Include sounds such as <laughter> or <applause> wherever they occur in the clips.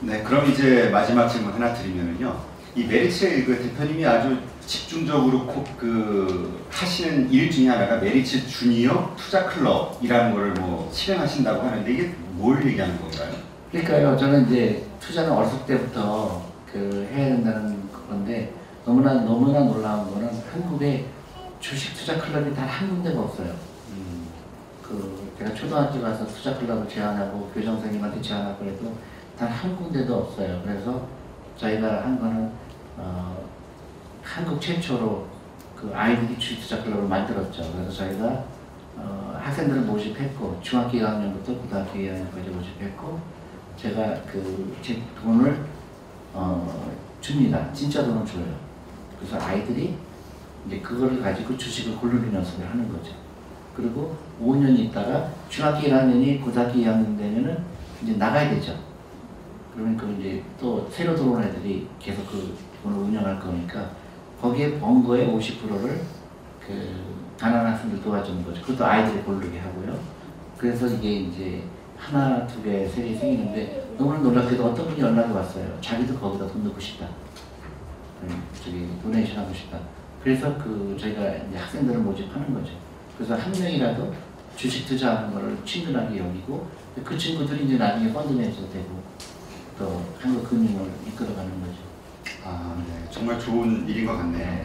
네, 그럼 이제 마지막 질문 하나 드리면은요. 이 메리츠 그 대표님이 아주 집중적으로 코, 그 하시는 일 중에 하나가 메리츠 주니어 투자 클럽이라는 거를 뭐 실행하신다고 하는데 이게 뭘 얘기하는 건가요? 그러니까요. 저는 이제 투자는 어렸을 때부터 그 해야 된다는 건데 너무나 너무나 놀라운 거는 한국에 주식 투자 클럽이 단 한 군데가 없어요. 음, 그 제가 초등학교 가서 투자 클럽을 제안하고 교장 선생님한테 제안하고 그래도 단 한 군데도 없어요. 그래서 저희가 한 거는 어, 한국 최초로 그 아이들이 주식 투자 클럽을 만들었죠. 그래서 저희가 어, 학생들을 모집했고 중학교 2학년부터 고등학교 2학년까지 모집했고 제가 그 제 돈을 어, 줍니다. 진짜 돈을 줘요. 그래서 아이들이 이제 그거를 가지고 주식을 고르는 연습을 하는 거죠. 그리고 5년 있다가 중학교 1학년이 고등학교 2학년 되면은 이제 나가야 되죠. 그러면 그 이제 또 새로 들어온 애들이 계속 그 돈을 운영할 거니까 거기에 번 거의 50%를 그 가난한 학생들 도와주는 거죠. 그것도 아이들이 고르게 하고요. 그래서 이게 이제 하나, 두 개, 세 개 생기는데 너무나 놀랍게도 어떤 분이 연락이 왔어요. 자기도 거기다 돈 넣고 싶다. 음, 저기 도네이션 하고 싶다. 그래서 그 저희가 이제 학생들을 모집하는 거죠. 그래서 한 명이라도 주식 투자하는 거를 친근하게 여기고 그 친구들이 이제 나중에 펀드 매니저도 되고 또 한국 금융을 이끌어가는 거죠. 아, 네, 정말 좋은 일인 것 같네요.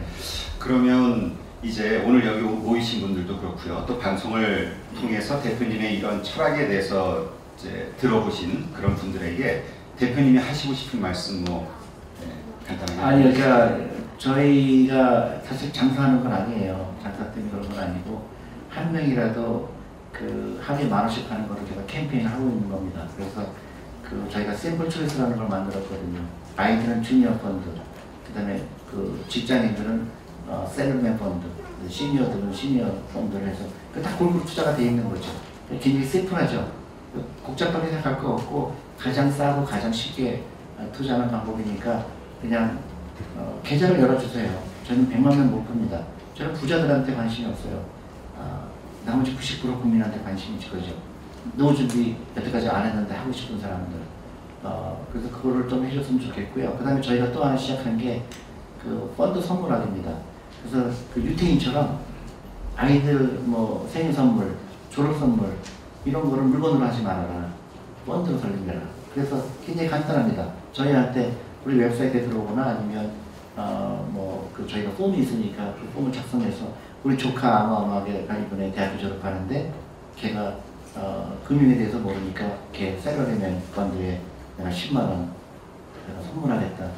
그러면 이제 오늘 여기 모이신 분들도 그렇고요. 또 방송을 통해서 대표님의 이런 철학에 대해서 이제 들어보신 그런 분들에게 대표님이 하시고 싶은 말씀 뭐 네, 간단하게. 아니요, 제가 저희가 사실 장사하는 건 아니에요. 장사 때문에 그런 건 아니고 한 명이라도 그 하루에 만 원씩 하는 거를 제가 캠페인 하고 있는 겁니다. 그래서 그 저희가 샘플 초이스라는 걸 만들었거든요. 아이들은 주니어 펀드, 그 다음에 그 직장인들은 어, 셀러맨 펀드, 시니어들은 시니어 펀드를 해서 그다 골고루 투자가 돼 있는 거죠. 굉장히 심플하죠. 복잡하게 생각할 거 없고 가장 싸고 가장 쉽게 어, 투자하는 방법이니까 그냥 어, 계좌를 열어주세요. 저는 100만 명 목표입니다. 저는 부자들한테 관심이 없어요. 아, 나머지 90% 국민한테 관심이 있을 거죠. 노후 준비 여태까지 안 했는데 하고 싶은 사람들. 어, 그래서 그거를 좀 해줬으면 좋겠고요. 그 다음에 저희가 또 하나 시작한 게 그 펀드 선물하기입니다. 그래서 그 유태인처럼 아이들 뭐 생일 선물, 졸업 선물 이런 거를 물건으로 하지 말아라. 펀드로 설립해라. 그래서 굉장히 간단합니다. 저희한테 우리 웹사이트에 들어오거나 아니면 어 뭐 그 저희가 폼이 있으니까 그 폼을 작성해서 우리 조카 아마아마하게 이번에 대학교 졸업하는데 걔가 어 금융에 대해서 모르니까 걔 셀러리맨 펀드에 내가 10만 원 내가 선물하겠다.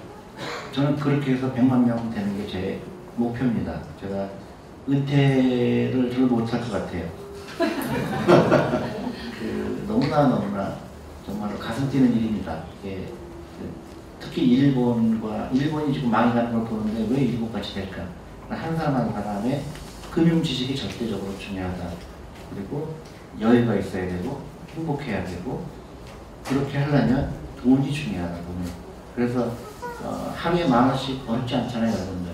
저는 그렇게 해서 100만 명 되는 게 제 목표입니다. 제가 은퇴를 잘 못할 것 같아요. <laughs> 그 너무나 너무나 정말로 가슴 뛰는 일입니다. 그 특히 일본과 일본이 지금 망해가는 걸 보는데 왜 일본같이 될까? 한 사람 한 사람의 금융 지식이 절대적으로 중요하다. 그리고 여유가 있어야 되고 행복해야 되고 그렇게 하려면 돈이 중요하다. 돈이. 그래서 어, 하루에 만 원씩 어렵지 않잖아요, 여러분들.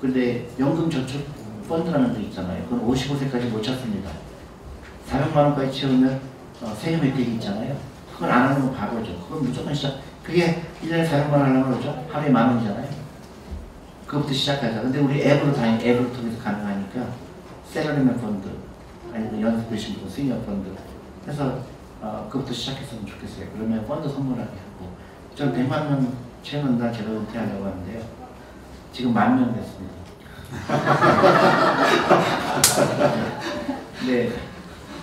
근데 연금저축 펀드라는 데 있잖아요. 그건 55세까지 못 찾습니다. 400만 원까지 채우면 어, 세금 혜택이 있잖아요. 그걸 안 하는 건 바보죠. 그건 무조건 시작. 그게 1년에 400만 원 하려면 그러죠? 하루에 만 원이잖아요. 그것부터 시작하자. 근데 우리 앱으로 다니, 앱을 통해서 가능하니까 샐러리맨 펀드, 연세 드신 분, 시니어 펀드. 해서 어, 그것부터 시작했으면 좋겠어요. 그러면 펀드 선물하게 하고. 저는 100만 명 채우는다 제가 은퇴하려고 하는데요. 지금 만 명 됐습니다. <laughs> 네.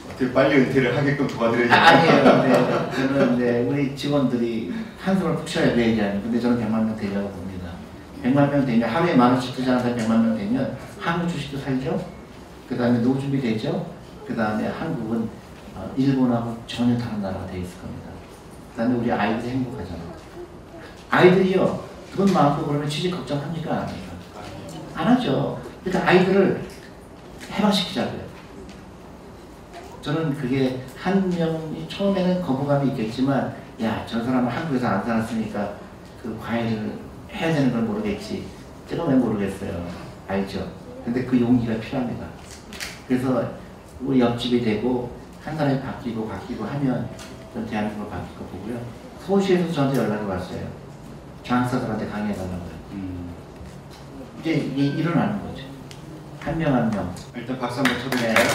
어떻게 빨리 은퇴를 하게끔 도와드려야 아? 아니에요. 네, 저는 네, 우리 직원들이 한숨을 푹 쉬어야 돼 얘기하는. 근데 저는 100만 명 되려고 봅니다. 100만 명 되면 하루에 만 원씩 투자하는 사람 100만 명 되면 한국 주식도 살죠. 그 다음에 노후 준비 되죠. 그 다음에 한국은 어, 일본하고 전혀 다른 나라가 돼 있을 겁니다. 그 다음에 우리 아이들이 행복하잖아요. 아이들이요 돈 많고 그러면 취직 걱정합니까 안 합니까? 안 하죠. 그러니까 아이들을 해방시키자고요. 저는 그게 한 명이 처음에는 거부감이 있겠지만 야 저 사람은 한국에서 안 살았으니까 그 과외를 해야 되는 걸 모르겠지. 제가 왜 모르겠어요. 알죠. 근데 그 용기가 필요합니다. 그래서 우리 옆집이 되고 한 사람이 바뀌고 바뀌고 하면 전 대한민국 바뀔 거 보고요. 서울시에서 저한테 연락이 왔어요. 장사들한테 강의해달라고요. 음, 이제 이게 일어나는 거죠. 한 명 한 명. 일단 박수 한번 네. 쳐드릴까요?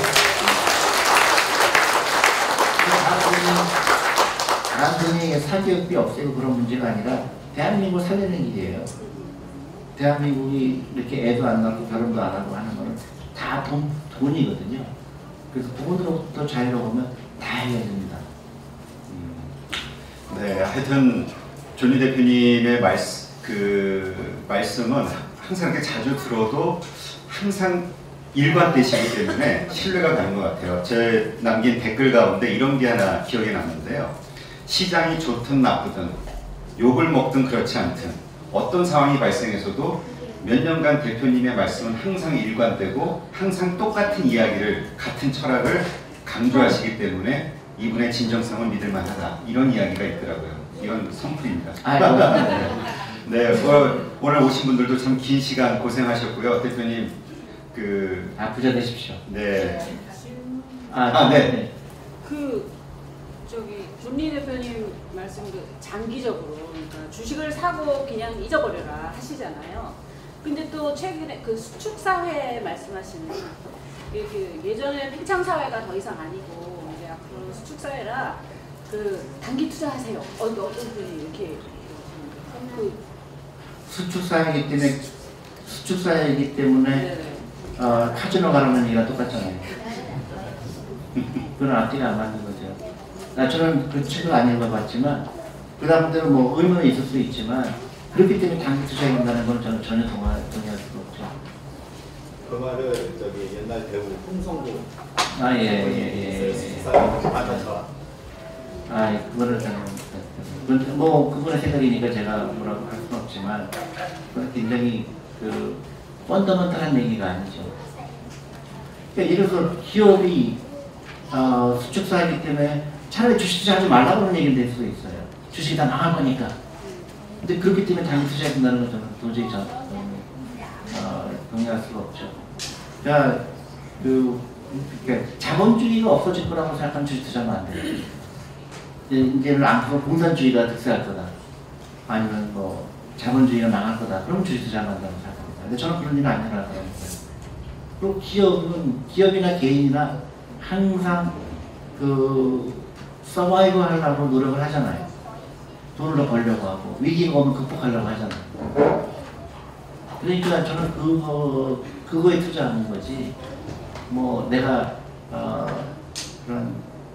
단순히 사기업비 없애고 그런 문제가 아니라 대한민국 살리는 일이에요. 대한민국이 이렇게 애도 안 낳고 결혼도 안 하고 하는 거는 다 돈, 돈이거든요. 그래서 돈으로부터 자유로우면 다 해야 됩니다. 네, 하여튼 존리 대표님의 말씀, 그 말씀은 항상 이렇게 자주 들어도 항상 일관되시기 때문에 <laughs> 신뢰가 가는 것 같아요. 제 남긴 댓글 가운데 이런 게 하나 기억에 남는데요. 시장이 좋든 나쁘든 욕을 먹든 그렇지 않든 어떤 상황이 발생해서도 몇 년간 대표님의 말씀은 항상 일관되고 항상 똑같은 이야기를 같은 철학을 강조하시기 때문에 이분의 진정성은 믿을 만하다 이런 이야기가 있더라고요. 이건 선풀입니다. 아, 감사합니다. <laughs> 네, 오늘, 오늘 오신 분들도 참 긴 시간 고생하셨고요. 대표님 그 아, 부자 되십시오. 네. 아, 아, 네. 그 저기 존리 대표님 말씀도 장기적으로 그러니까 주식을 사고 그냥 잊어버려라 하시잖아요. 근데 또 최근에 그 수축 사회 말씀하시는 그, 그 예전에 팽창 사회가 더 이상 아니고 이제 앞으로 수축 사회라 그 단기 투자하세요. 어, 어떤 분이 이렇게 그 수축사이기 때문에 수축사이기 때문에 네. 어, 카지노 가라는 얘기가 똑같잖아요. 그건 앞뒤가 안 맞는 거죠. 나 저는 그 책을 안 읽어봤지만 그 다음대로 뭐 의문은 있을 수 있지만 그렇기 때문에 단기 투자해야 된다는 건 저는 전혀 동의할 수가 없죠. 그 말을 저기 옛날 배우 홍성구 아, 예, 예, 예. 아다쳐 아, 그거를 저는 뭐 그분의 생각이니까 제가 뭐라고 할 수는 없지만 굉장히 그 펀더먼탈한 얘기가 아니죠. 그러니까 예를 들어서 기업이 어, 수축사이기 때문에 차라리 주식 투자하지 말라고 하는 얘기는 될 수도 있어요. 주식이 다 나갈 거니까. 근데 그렇기 때문에 단기 투자해야 된다는 건 저는 도저히 저, 어, 동의할 수가 없죠. 그러니까 그 그러니까 자본주의가 없어질 거라고 생각하면 주식 투자하면 안 돼요. 이제 이제는 앞으로 공산주의가 득세할 거다. 아니면 뭐 자본주의가 망할 거다. 그럼 주식 투자만 한다고 생각합니다. 근데 저는 그런 일은 아니라고 생각해요. 그리고 기업은 기업이나 개인이나 항상 그 서바이브 하려고 노력을 하잖아요. 돈을 더 벌려고 하고 위기가 오면 극복하려고 하잖아요. 그러니까 저는 그거 그거에 투자하는 거지. 뭐 내가 어, 그런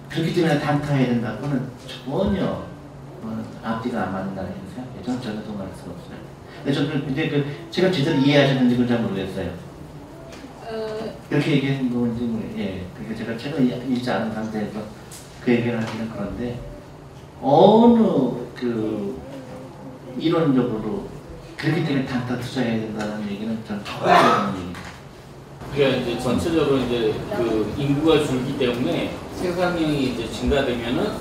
그렇기 때문에 단타해야 된다. 그거는 전혀 그거는 앞뒤가 안 맞는다는 생각해요. 저는 전혀 동의할 수가 없어요. 근데 저는 근데 그 제가 제대로 이해하셨는지 그건 잘 모르겠어요. 어, 이렇게 얘기하는 건지 모르 예. 그게 제가 책을 읽- 읽지 않은 상태에서 그 얘기를 하기는 그런데 어느 그 이론적으로 그렇기 때문에 단타 투자해야 된다는 얘기는 전 처음 들어보는 얘기예요. 그러니까 이제 전체적으로 이제 그 인구가 줄기 때문에 생산량이 이제 증가되면은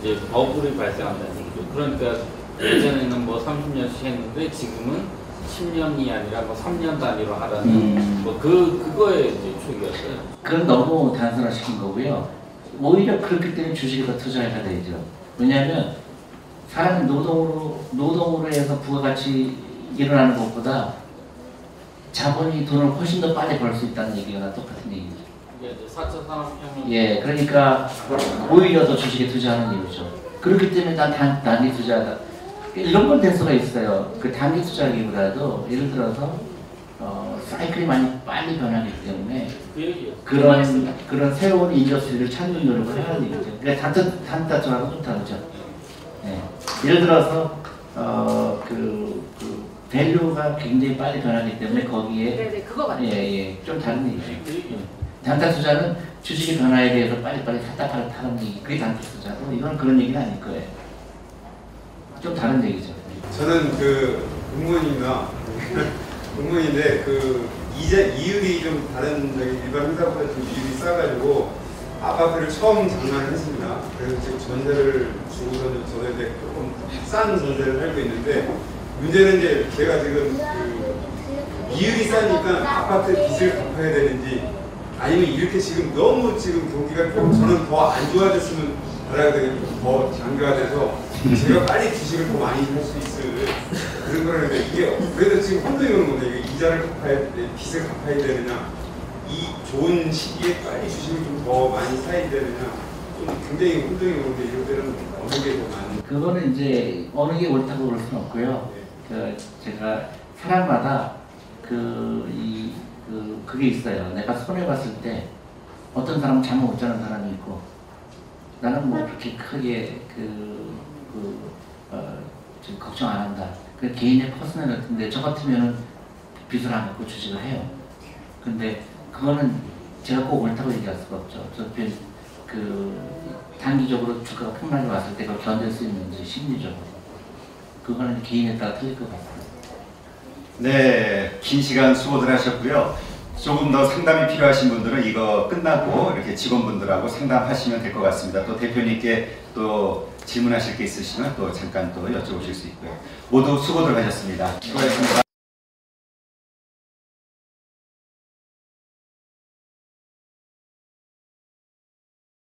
이제 버블이 발생한다는 얘기죠. 그러니까 예전에는 뭐 30년씩 했는데 지금은 10년이 아니라 뭐 3년 단위로 하라는 음. 뭐그 그거에 이제 축이었어요. 그건 너무 단순화시킨 거고요. 오히려 그렇기 때문에 주식에 더 투자해야 되죠. 왜냐하면 사람이 노동으로 노동으로 해서 부가가치 일어나는 것보다 자본이 돈을 훨씬 더 빨리 벌 수 있다는 얘기가 똑같은 얘기죠. 이게 이제 4차 산업혁명 예, 그러니까 오히려 더 주식에 투자하는 이유죠. 그렇기 때문에 난 단, 단기 투자다. 이런 건 될 수가 있어요. 그 단기 투자라기보다도 예를 들어서 어, 사이클이 많이 빨리 변하기 때문에 그. 그런 그런 새로운 industry를 찾는 노력을 해야 되겠죠. 그러니까 단타 단타 투자하고 좀 다르죠. 예. 예를 들어서 어 그 그 value가 굉장히 빨리 변하기 때문에 거기에 네네 그거 같아요. 예예 좀 다른 얘기죠. 그 얘기였어요. 단타 투자는 주식의 변화에 대해서 빨리빨리 샀다 팔았다 하는 얘기. 그게 단타 투자고 이건 그런 얘기는 아닐 거예요. 좀 다른 얘기죠. 저는 그 공무원이나 <laughs> 공무원인데 그 이자 이율이 좀 다른 일반 회사보다 좀 이율이 싸가지고 아파트를 처음 장만을 했습니다. 그래서 지금 전세를 주고서는 저에 대해 조금 싼 전세를 살고 있는데 문제는 이제 제가 지금 그 이율이 싸니까 아파트 빚을 갚아야 되는지 아니면 이렇게 지금 너무 지금 경기가 좀 저는 더 안 좋아졌으면 바라야 되겠고 더 장기화돼서 제가 빨리 주식을 더 많이 살수 있을 그런 거라는데 이게 그래도 지금 혼동이 오는 건데 이게 이자를 갚아야 돼, 빚을 갚아야 되느냐 이 좋은 시기에 빨리 주식을 좀 더 많이 사야 되느냐 좀 굉장히 혼동이 오는데 이들은 어느 게더 많은 그거는 이제 어느 게 옳다고 그럴 수는 없고요. 그 제가 사람마다 그, 이, 그, 그게 있어요. 내가 손해 봤을 때 어떤 사람은 잠을 못 자는 사람이 있고 나는 뭐 그렇게 크게 그, 그, 어, 지금 걱정 안 한다. 그 개인의 퍼스널인데 저 같으면은 빚을 안 갚고 주식을 해요. 근데 그거는 제가 꼭 옳다고 얘기할 수가 없죠. 어차피 그 단기적으로 주가가 폭락이 왔을 때 그걸 견딜 수 있는지 심리적으로 그거는 개인에 따라 틀릴 것 같습니다. 네, 긴 시간 수고들 하셨고요. 조금 더 상담이 필요하신 분들은 이거 끝나고 이렇게 직원분들하고 상담하시면 될 것 같습니다. 또 대표님께 또 질문하실 게 있으시면 또 잠깐 또 여쭤보실 수 있고요. 모두 수고들 하셨습니다. 수고하셨습니다.